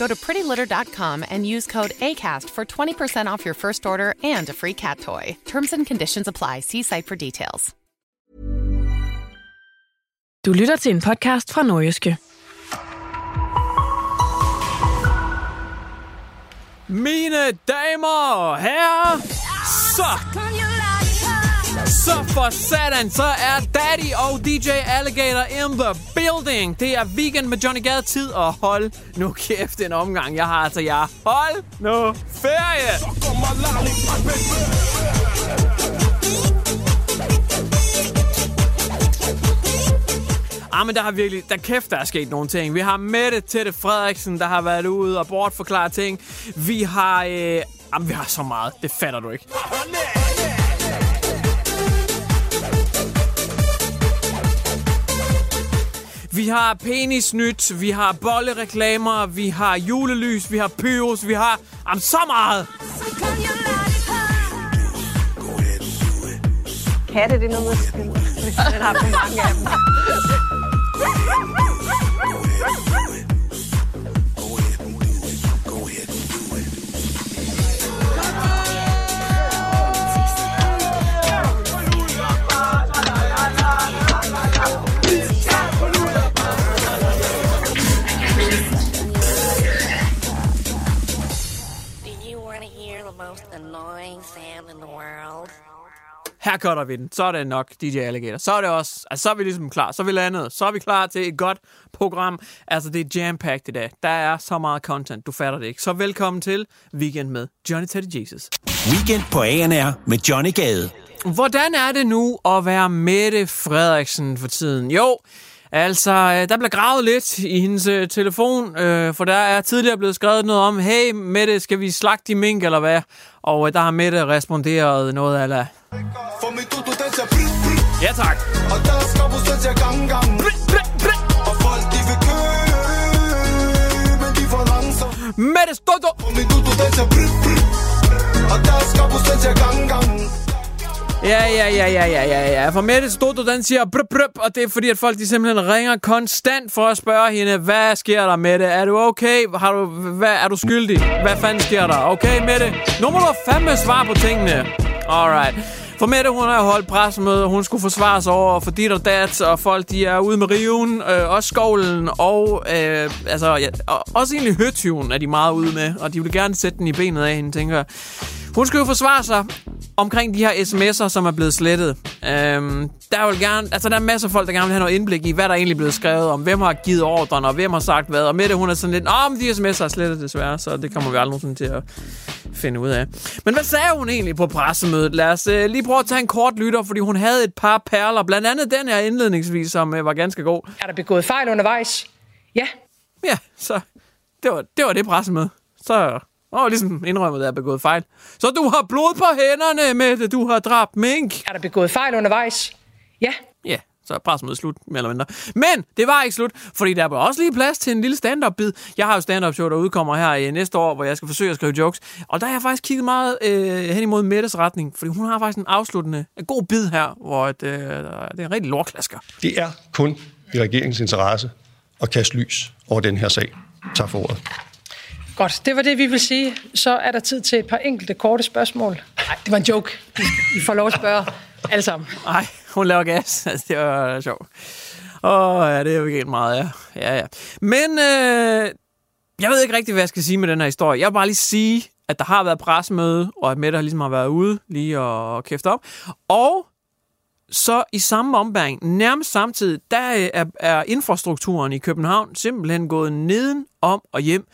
Go to prettylitter.com and use code ACAST for 20% off your first order and a free cat toy. Terms and conditions apply. See site for details. Du lytter til en podcast fra Nordjyske. Mine damer og herrer, så... Så for satan, så er Daddy og DJ Alligator in the building. Det er weekend med Johnny Gade tid, og hold nu kæft en omgang. Jeg har altså, jeg hold nu ferie. Ah, men der har virkelig, der kæft, der er sket nogle ting. Vi har Mette Tette Frederiksen, der har været ude og bortforklare ting. Vi har, øh, jamen, vi har så meget. Det fatter du ikke. Vi har penisnyt, vi har bollereklamer, vi har julelys, vi har pyros, vi har jamen, så meget. Katte, det er noget. Den har for mange af dem. Her cutter vi den. Så er det nok DJ Alligator. Så er det også, altså så er vi ligesom klar. Så er vi landet. Så er vi klar til et godt program. Altså det er jam-packed i dag. Der er så meget content, du fatter det ikke. Så velkommen til Weekend med Johnny Teddy Jesus. Weekend på ANR med Johnny Gade. Hvordan er det nu at være Mette Frederiksen for tiden? Jo, altså, øh, der bliver gravet lidt i hendes øh, telefon, øh, for der er tidligere blevet skrevet noget om, hey Mette, skal vi slagte de mink, eller hvad? Og øh, der har Mette responderet noget af. Ja, tak. Og der skal du sætte jer gang, gang. Og folk, de vil købe, men de får langsomt. Mette Stoto! For min dudu, den siger bryt, bryt. Og der skal du sætte jer gang, gang. Ja, ja, ja, ja, ja, ja, ja. For Mette Stoto, den siger brøp, brøp, og det er fordi, at folk de simpelthen ringer konstant for at spørge hende, hvad sker der, Mette? Er du okay? Har du, hvad, er du skyldig? Hvad fanden sker der? Okay, Mette? Nu må du fandme svare på tingene. Alright. For Mette, hun har holdt pressemøde, hun skulle forsvare sig over for dit og dat, og folk, de er ude med riven, øh, også skovlen, og øh, altså, ja, og, også egentlig høtyven er de meget ude med, og de vil gerne sætte den i benet af hende, tænker jeg. Hun skal jo forsvare sig omkring de her sms'er, som er blevet slettet. Øhm, der er jo gerne, altså der er masser af folk, der gerne vil have noget indblik i, hvad der egentlig er blevet skrevet om, hvem har givet ordren, og hvem har sagt hvad. Og Mette, hun er sådan lidt, åh, men de sms'er er slettet desværre, så det kommer vi aldrig nogensinde til at finde ud af. Men hvad sagde hun egentlig på pressemødet? Lad os øh, lige prøve at tage en kort lytter, fordi hun havde et par perler, blandt andet den her indledningsvis, som øh, var ganske god. Er der begået fejl undervejs? Ja. Ja, så det var det, var det pressemøde. Så og ligesom indrømmet, at jeg har begået fejl. Så du har blod på hænderne, Mette. Du har dræbt mink. Er der begået fejl undervejs? Ja. Ja, så er pressemødet slut, mere eller mindre. Men det var ikke slut, fordi der var også lige plads til en lille stand-up-bid. Jeg har jo stand-up show, der udkommer her i næste år, hvor jeg skal forsøge at skrive jokes. Og der har jeg faktisk kigget meget øh, hen imod Mettes retning, fordi hun har faktisk en afsluttende, en god bid her, hvor et, øh, det er en rigtig lorklasker. Det er kun i regeringens interesse at kaste lys over den her sag. Tak for ordet. Godt, det var det, vi vil sige. Så er der tid til et par enkelte korte spørgsmål. Nej, det var en joke. I får lov at spørge alle sammen. Nej, hun laver gas. Altså, det var sjovt. Åh, oh, ja, det er jo ikke meget, ja. ja, ja. Men øh, jeg ved ikke rigtig, hvad jeg skal sige med den her historie. Jeg vil bare lige sige, at der har været pressemøde, og at Mette ligesom har været ude lige og kæfte op. Og så i samme ombæring, nærmest samtidig, der øh, er, er infrastrukturen i København simpelthen gået neden om og hjem.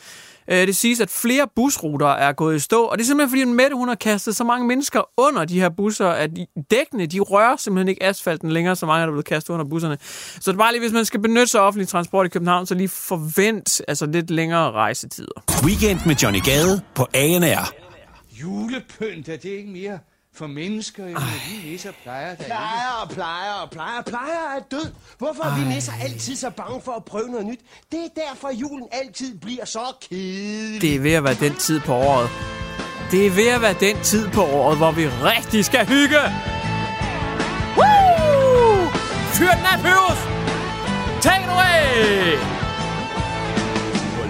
Øh, Det siges, at flere busruter er gået i stå, og det er simpelthen fordi, at Mette hun har kastet så mange mennesker under de her busser, at de- dækkene de rører simpelthen ikke asfalten længere, så mange er der blevet kastet under busserne. Så det er bare lige, hvis man skal benytte sig af offentlig transport i København, så lige forvent altså lidt længere rejsetider. Weekend med Johnny Gade på ANR. Julepynt, er det ikke mere for mennesker, end vi nisser plejer der Plejer og plejer og plejer. Plejer er død. Hvorfor er vi nisser altid så bange for at prøve noget nyt? Det er derfor, julen altid bliver så kedelig. Det er ved at være den tid på året. Det er ved at være den tid på året, hvor vi rigtig skal hygge. Woo! Fyr den af, Pyrus! Take it away!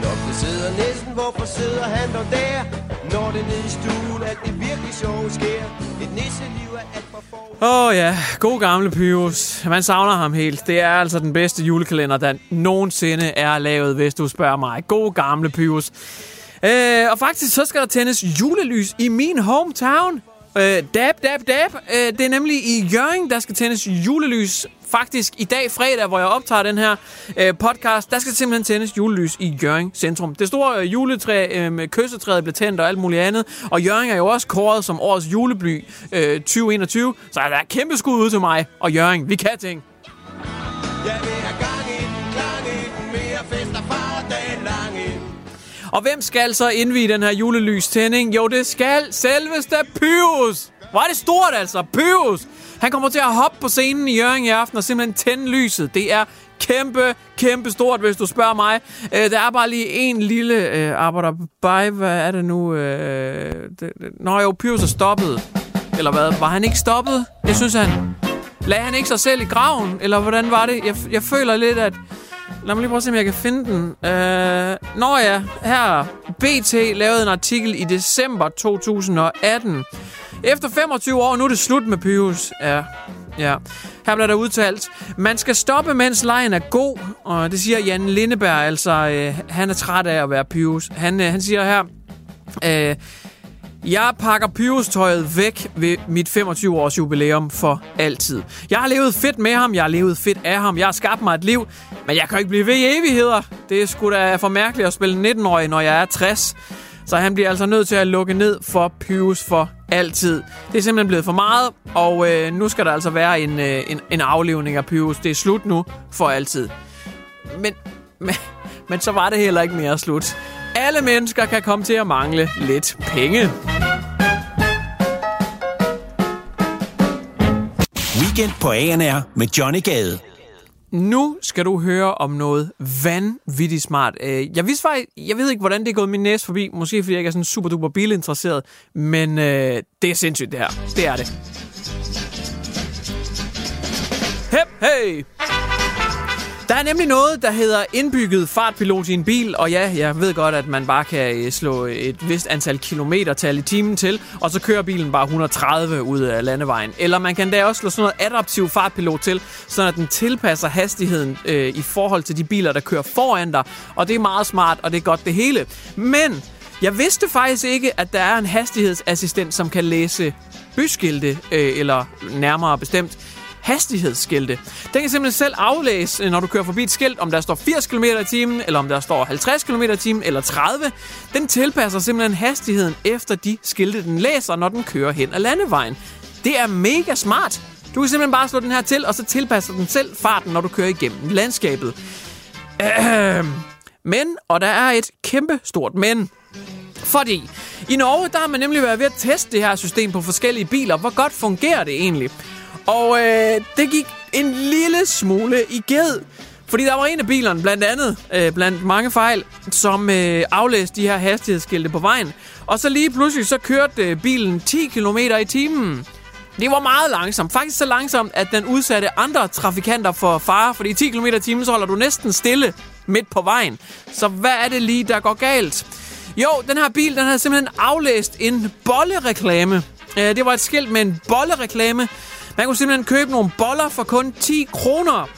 Loftet sidder næsten, hvorfor sidder han dog der? Når det er nede i stuen, at det virkelig sjovt sker. Et nisseliv er alt for få. Åh oh, ja, god gamle Pyrus. Man savner ham helt. Det er altså den bedste julekalender, der nogensinde er lavet, hvis du spørger mig. God gamle Pyrus. Øh, og faktisk så skal der tændes julelys i min hometown. Øh, dab, dab, dab. Øh, det er nemlig i Jørgen, der skal tændes julelys. Faktisk i dag fredag, hvor jeg optager den her øh, podcast, der skal simpelthen tændes julelys i Jørgen Centrum. Det store øh, juletræ øh, med kyssetræet blev tændt og alt muligt andet. Og Jørgen er jo også kåret som årets juleby øh, 2021. Så der er kæmpe skud ud til mig og Jørgen. Vi kan ting. Jeg yeah, Og hvem skal så indvige den her julelys tænding? Jo, det skal selveste Pyrus! Hvor er det stort altså, Pyrus! Han kommer til at hoppe på scenen i Jørgen i aften og simpelthen tænde lyset. Det er kæmpe, kæmpe stort, hvis du spørger mig. Øh, der er bare lige en lille øh, arbejder by. Hvad er det nu? Øh, det, det. Nå jo, Pyrus er stoppet. Eller hvad? Var han ikke stoppet? Jeg synes, han... Lagde han ikke sig selv i graven? Eller hvordan var det? Jeg, jeg føler lidt, at... Lad mig lige prøve at se, om jeg kan finde den. Øh, nå ja, her. BT lavede en artikel i december 2018. Efter 25 år, nu er det slut med Pyrus. Ja, ja. Her bliver der udtalt, man skal stoppe, mens lejen er god. Og det siger Jan Lindeberg, altså øh, han er træt af at være Pyrus. Han, øh, han siger her, øh, jeg pakker pyrustøjet væk ved mit 25-års jubilæum for altid. Jeg har levet fedt med ham, jeg har levet fedt af ham, jeg har skabt mig et liv, men jeg kan ikke blive ved i evigheder. Det er sgu da for mærkeligt at spille 19-årig, når jeg er 60. Så han bliver altså nødt til at lukke ned for Pyrus for altid. Det er simpelthen blevet for meget, og øh, nu skal der altså være en, øh, en, en aflevning af Pyrus. Det er slut nu for altid. Men, men, men så var det heller ikke mere slut. Alle mennesker kan komme til at mangle lidt penge. Weekend på ANR med Johnny Gade. Nu skal du høre om noget vanvittigt smart. Øh, Jeg, vidste faktisk, jeg ved ikke, hvordan det er gået min næse forbi. Måske fordi jeg ikke er sådan super duper bilinteresseret. Men øh, det er sindssygt, det her. Det er det. Hep, hey! Der er nemlig noget, der hedder indbygget fartpilot i en bil, og ja, jeg ved godt, at man bare kan øh, slå et vist antal kilometertal i timen til, og så kører bilen bare 130 ud af landevejen. Eller man kan da også slå sådan noget adaptiv fartpilot til, så den tilpasser hastigheden øh, i forhold til de biler, der kører foran dig, og det er meget smart, og det er godt det hele. Men jeg vidste faktisk ikke, at der er en hastighedsassistent, som kan læse byskilte, øh, eller nærmere bestemt hastighedsskilte. Den kan simpelthen selv aflæse, øh, når du kører forbi et skilt, om der står 80 km i timen, eller om der står 50 km i timen, eller 30. Den tilpasser simpelthen hastigheden efter de skilte, den læser, når den kører hen ad landevejen. Det er mega smart. Du kan simpelthen bare slå den her til, og så tilpasser den selv farten, når du kører igennem landskabet. Ahem. Men, og der er et kæmpe stort men. Fordi i Norge, der har man nemlig været ved at teste det her system på forskellige biler. Hvor godt fungerer det egentlig? Og øh, det gik en lille smule i ged. Fordi der var en af bilerne, blandt andet, øh, blandt mange fejl, som øh, aflæste de her hastighedsskilte på vejen. Og så lige pludselig, så kørte øh, bilen 10 km i timen. Det var meget langsomt. Faktisk så langsomt, at den udsatte andre trafikanter for fare. Fordi 10 km i timen, så holder du næsten stille midt på vejen. Så hvad er det lige, der går galt? Jo, den her bil, den havde simpelthen aflæst en bollereklame. Øh, Det var et skilt med en bollereklame. Man kunne simpelthen købe nogle boller for kun 10 kroner.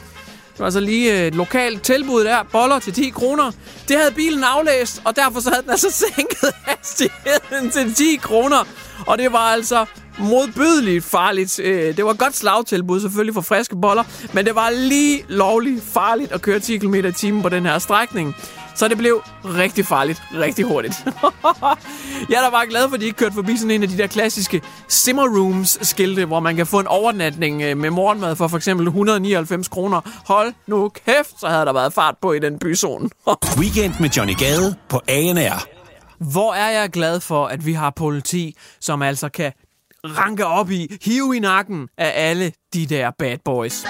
Det var altså lige øh, et lokalt tilbud der. Boller til 10 kroner. Det havde bilen aflæst, og derfor så havde den altså sænket hastigheden til 10 kroner. Og det var altså modbydeligt farligt. Øh, det var et godt slagtilbud selvfølgelig for friske boller, men det var lige lovligt farligt at køre 10 km i timen på den her strækning. Så det blev rigtig farligt, rigtig hurtigt. jeg er da bare glad for, at de ikke kørte forbi sådan en af de der klassiske Simmer Rooms skilte, hvor man kan få en overnatning øh, med morgenmad for for eksempel 199 kroner. Hold nu kæft, så havde der været fart på i den byzone. Weekend med Johnny Gade på ANR. Hvor er jeg glad for, at vi har politi, som altså kan ranke op i, hive i nakken af alle de der bad boys.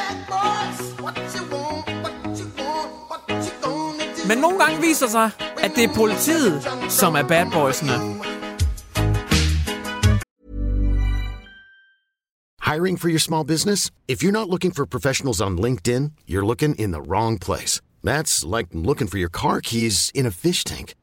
Men nogle gange viser sig, at det er politiet, som er bad boysene. Hiring for your small business? If you're not looking for professionals on LinkedIn, you're looking in the wrong place. That's like looking for your car keys in a fish tank.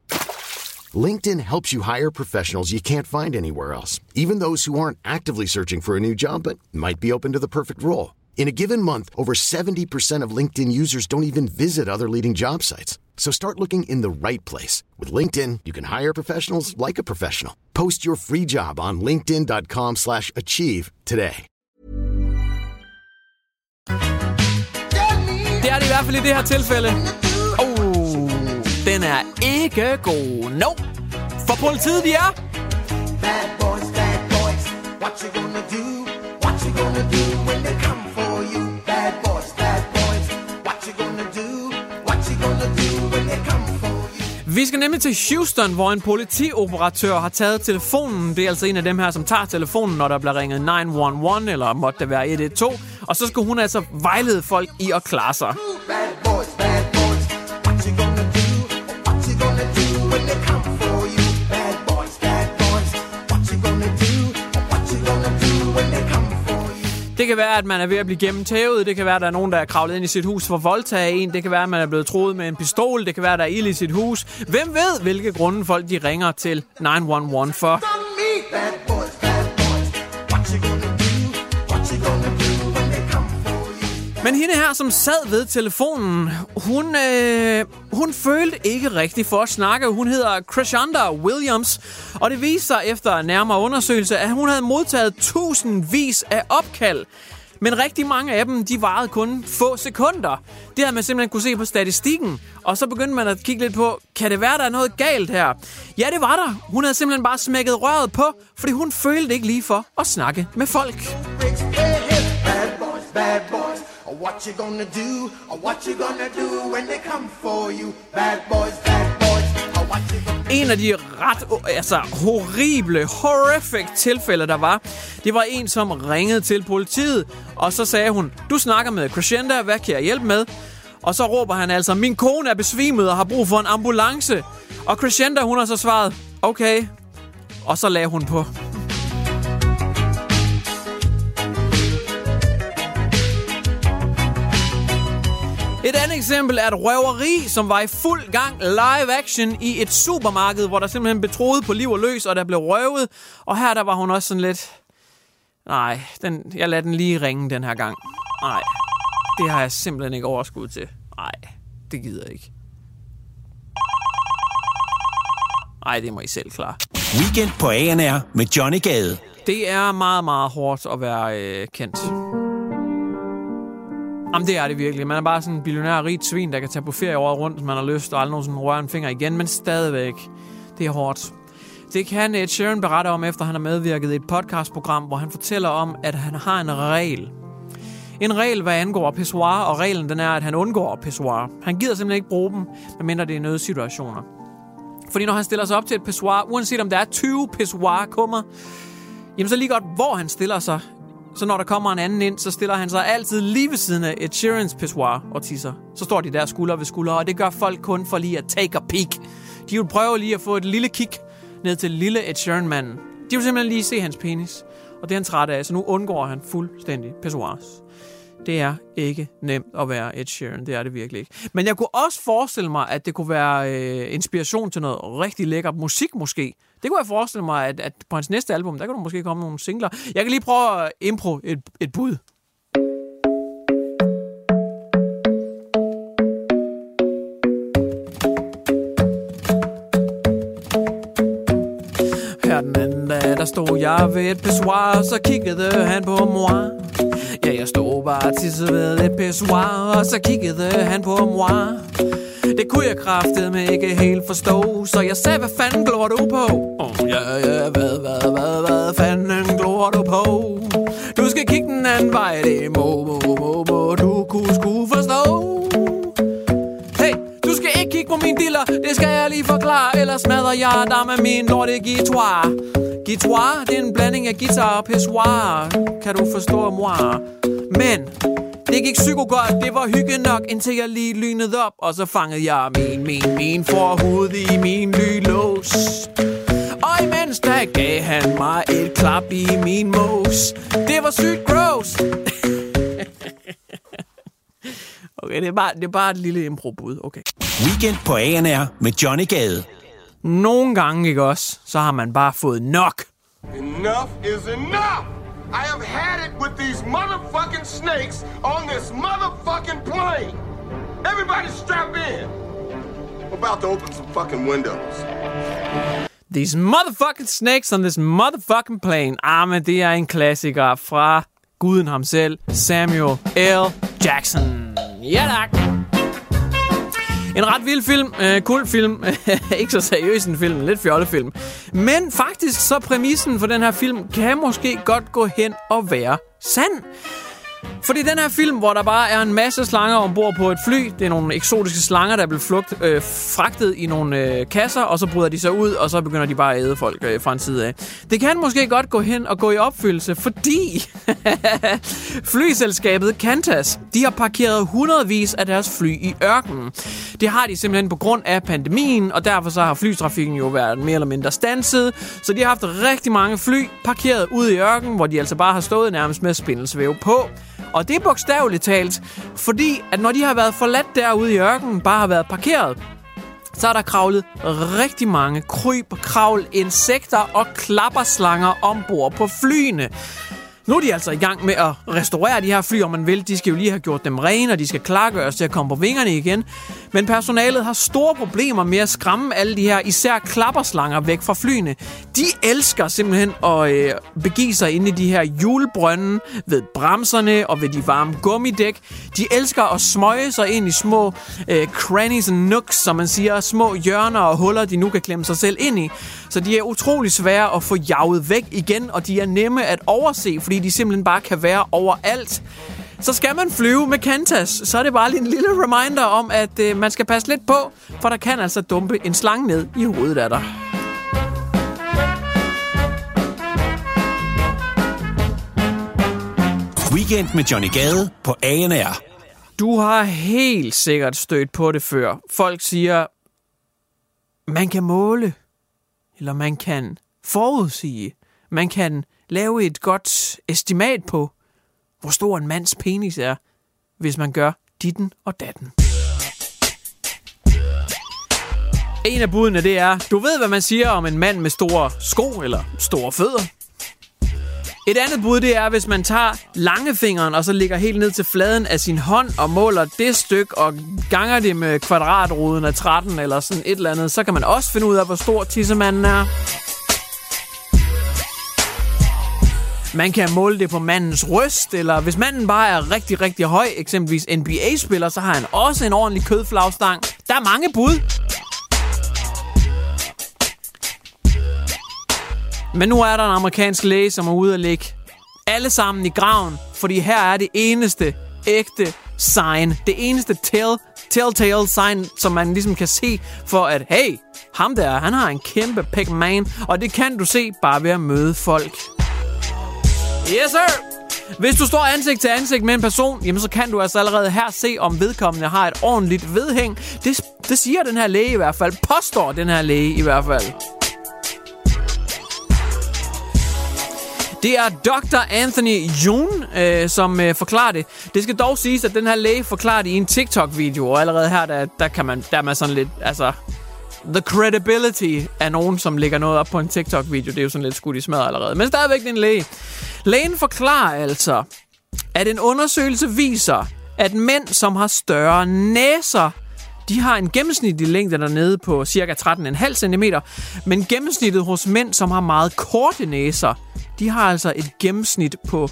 LinkedIn helps you hire professionals you can't find anywhere else, even those who aren't actively searching for a new job but might be open to the perfect role. In a given month, over 70% of LinkedIn users don't even visit other leading job sites. So start looking in the right place. With LinkedIn, you can hire professionals like a professional. Post your free job on linkedin.com slash achieve today. Det er det i hvert fald i det her tilfælde. Oh, den er ikke god. No. For politiet, de er... Bad boys, bad boys, what you gonna do? What you gonna do when they come for what you gonna do? What you gonna do when they come for you? Vi skal nemlig til Houston, hvor en politioperatør har taget telefonen. Det er altså en af dem her, som tager telefonen, når der bliver ringet 911, eller måtte det være 112. Og så skal hun altså vejlede folk i at klare sig. Det kan være, at man er ved at blive gennemtævet. Det kan være, at der er nogen, der er kravlet ind i sit hus for voldtage en. Det kan være, at man er blevet troet med en pistol. Det kan være, at der er ild i sit hus. Hvem ved, hvilke grunde folk de ringer til 911 for? Men hende her, som sad ved telefonen, hun, øh, hun følte ikke rigtigt for at snakke. Hun hedder Krishanda Williams, og det viste sig efter nærmere undersøgelse, at hun havde modtaget tusindvis af opkald. Men rigtig mange af dem, de varede kun få sekunder. Det har man simpelthen kunne se på statistikken. Og så begyndte man at kigge lidt på, kan det være, der er noget galt her? Ja, det var der. Hun havde simpelthen bare smækket røret på, fordi hun følte ikke lige for at snakke med folk. Bad boys, bad boys, what you gonna do? Or what you gonna do when they come for you? Bad boys, bad boys, or what you gonna En af de ret altså, horrible, horrific tilfælde, der var, det var en, som ringede til politiet, og så sagde hun, du snakker med Crescenda, hvad kan jeg hjælpe med? Og så råber han altså, min kone er besvimet og har brug for en ambulance. Og Crescenda, hun har så svaret, okay. Og så lagde hun på. Andet eksempel er et røveri, som var i fuld gang live action i et supermarked, hvor der simpelthen blev troet på liv og løs, og der blev røvet. Og her der var hun også sådan lidt... Nej, den, jeg lader den lige ringe den her gang. Nej, det har jeg simpelthen ikke overskud til. Nej, det gider jeg ikke. Nej, det må I selv klare. Weekend på ANR med Johnny Gade. Det er meget, meget hårdt at være øh, kendt. Jamen, det er det virkelig. Man er bare sådan en billionær rigt svin, der kan tage på ferie året rundt, hvis man har lyst, og aldrig nogensinde røre en finger igen, men stadigvæk. Det er hårdt. Det kan Ed Sheeran berette om, efter han har medvirket i et podcastprogram, hvor han fortæller om, at han har en regel. En regel, hvad angår pissoir, og reglen den er, at han undgår pissoir. Han gider simpelthen ikke bruge dem, medmindre det er nødsituationer. Fordi når han stiller sig op til et pissoir, uanset om der er 20 pissoir-kummer, jamen så lige godt, hvor han stiller sig, så når der kommer en anden ind, så stiller han sig altid lige ved siden af Ed Sheeran's pissoir og tisser. Så står de der skulder ved skulder, og det gør folk kun for lige at take a peek. De vil prøve lige at få et lille kig ned til lille Ed Sheeran-manden. De vil simpelthen lige se hans penis, og det er han træt af, så nu undgår han fuldstændig pissoirs. Det er ikke nemt at være Ed Sheeran, det er det virkelig ikke. Men jeg kunne også forestille mig, at det kunne være øh, inspiration til noget rigtig lækker musik måske. Det kunne jeg forestille mig, at, at på hans næste album, der kan du måske komme nogle singler. Jeg kan lige prøve at impro et, et bud. Her den anden dag, der stod jeg ved et pissoir, og så kiggede han på mig. Ja, jeg stod bare og tissede ved et pissoir, og så kiggede han på mig. Det kunne jeg kraftedeme ikke helt forstå, så jeg sagde, hvad fanden glor du på? Oh, ja, ja, hvad, hvad, hvad, hvad fanden glor du på? Du skal kigge den anden vej, det må, må, må, må du kunne skulle forstå. Hey, du skal ikke kigge på min diller, det skal jeg lige forklare, ellers smadrer jeg dig med min lorte guitar. Guitar, det er en blanding af guitar og pissoir. Kan du forstå moi? Men det gik psyko godt, det var hygge nok, indtil jeg lige lynede op, og så fangede jeg min, min, min forhud i min lynlås. Og imens da gav han mig et klap i min mos. Det var sygt gross. okay, det er, bare, det er bare et lille improbud, okay. Weekend på ANR med Johnny Gade. Nogle gange, ikke også, så har man bare fået nok. Enough is enough! I have had it with these motherfucking snakes on this motherfucking plane! Everybody strap in! I'm about to open some fucking windows. These motherfucking snakes on this motherfucking plane. Ah, men det er en klassiker fra guden ham selv, Samuel L. Jackson. Ja, tak. En ret vild film, øh, cool film, ikke så seriøs en film, lidt fjollefilm. Men faktisk så præmissen for den her film kan måske godt gå hen og være sand. Fordi den her film, hvor der bare er en masse slanger ombord på et fly, det er nogle eksotiske slanger, der bliver flugt, øh, fragtet i nogle øh, kasser, og så bryder de sig ud, og så begynder de bare at æde folk øh, fra en side af. Det kan måske godt gå hen og gå i opfyldelse, fordi flyselskabet Qantas, de har parkeret hundredvis af deres fly i ørkenen. Det har de simpelthen på grund af pandemien, og derfor så har flytrafikken jo været mere eller mindre stanset, så de har haft rigtig mange fly parkeret ude i ørkenen, hvor de altså bare har stået nærmest med spindelsvæv på. Og det er bogstaveligt talt, fordi at når de har været forladt derude i ørkenen, bare har været parkeret, så er der kravlet rigtig mange kryb, kravl, insekter og klapperslanger ombord på flyene. Nu er de altså i gang med at restaurere de her fly, om man vil. De skal jo lige have gjort dem rene, og de skal klargøres til at komme på vingerne igen. Men personalet har store problemer med at skræmme alle de her, især klapperslanger, væk fra flyene. De elsker simpelthen at øh, begive sig ind i de her julebrønde ved bremserne og ved de varme gummidæk. De elsker at smøge sig ind i små øh, crannies and nooks, som man siger, små hjørner og huller, de nu kan klemme sig selv ind i. Så de er utrolig svære at få jaget væk igen, og de er nemme at overse, fordi de simpelthen bare kan være overalt. Så skal man flyve med Qantas, så er det bare lige en lille reminder om, at øh, man skal passe lidt på, for der kan altså dumpe en slange ned i hovedet af dig. Weekend med Johnny Gade på ANR. Du har helt sikkert stødt på det før. Folk siger, man kan måle, eller man kan forudsige, man kan lave et godt estimat på, hvor stor en mands penis er, hvis man gør ditten og datten. En af budene, det er, du ved, hvad man siger om en mand med store sko eller store fødder. Et andet bud, det er, hvis man tager langefingeren og så ligger helt ned til fladen af sin hånd og måler det stykke og ganger det med kvadratroden af 13 eller sådan et eller andet, så kan man også finde ud af, hvor stor tissemanden er. Man kan måle det på mandens røst, eller hvis manden bare er rigtig, rigtig høj, eksempelvis NBA-spiller, så har han også en ordentlig kødflagstang. Der er mange bud. Men nu er der en amerikansk læge, som er ude at lægge alle sammen i graven, fordi her er det eneste ægte sign, det eneste tell, telltale sign, som man ligesom kan se for at, hey, ham der, han har en kæmpe pig man, og det kan du se bare ved at møde folk. Yes, sir! Hvis du står ansigt til ansigt med en person, jamen så kan du altså allerede her se, om vedkommende har et ordentligt vedhæng. Det, det siger den her læge i hvert fald. Påstår den her læge i hvert fald. Det er Dr. Anthony June, øh, som øh, forklarer det. Det skal dog siges, at den her læge forklarer det i en TikTok-video, og allerede her, der, der, kan man, der er man sådan lidt, altså... The credibility af nogen, som lægger noget op på en TikTok-video, det er jo sådan lidt skudt i smadret allerede. Men stadigvæk en læge. Lægen forklarer altså, at en undersøgelse viser, at mænd, som har større næser, de har en gennemsnitlig længde dernede på cirka 13,5 cm, men gennemsnittet hos mænd, som har meget korte næser, de har altså et gennemsnit på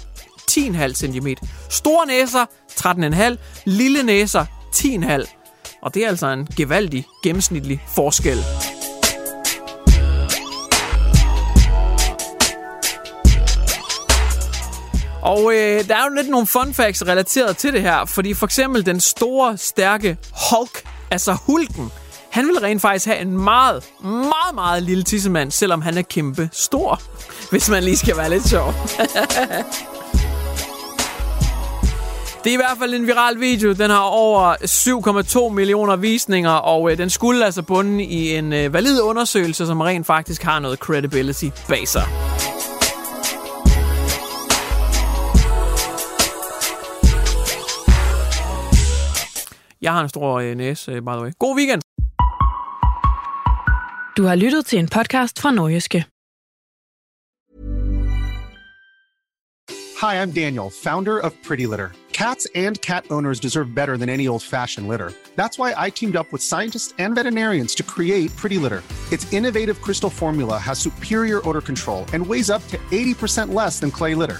10,5 cm. Store næser, 13,5. Lille næser, 10,5. Og det er altså en gevaldig gennemsnitlig forskel. Og øh, der er jo lidt nogle fun facts relateret til det her, fordi for eksempel den store, stærke Hulk, altså Hulken, han vil rent faktisk have en meget, meget, meget lille tissemand, selvom han er kæmpe stor. Hvis man lige skal være lidt sjov. Det er i hvert fald en viral video. Den har over 7,2 millioner visninger, og øh, den skulle altså bunde i en øh, valid undersøgelse, som rent faktisk har noget credibility bag sig. Jeg har en stor øh, næse, øh, by the way. God weekend! Du har lyttet til en podcast fra Nordjyske. Hi, I'm Daniel, founder of Pretty Litter. Cats and cat owners deserve better than any old fashioned litter. That's why I teamed up with scientists and veterinarians to create Pretty Litter. Its innovative crystal formula has superior odor control and weighs up to 80% less than clay litter.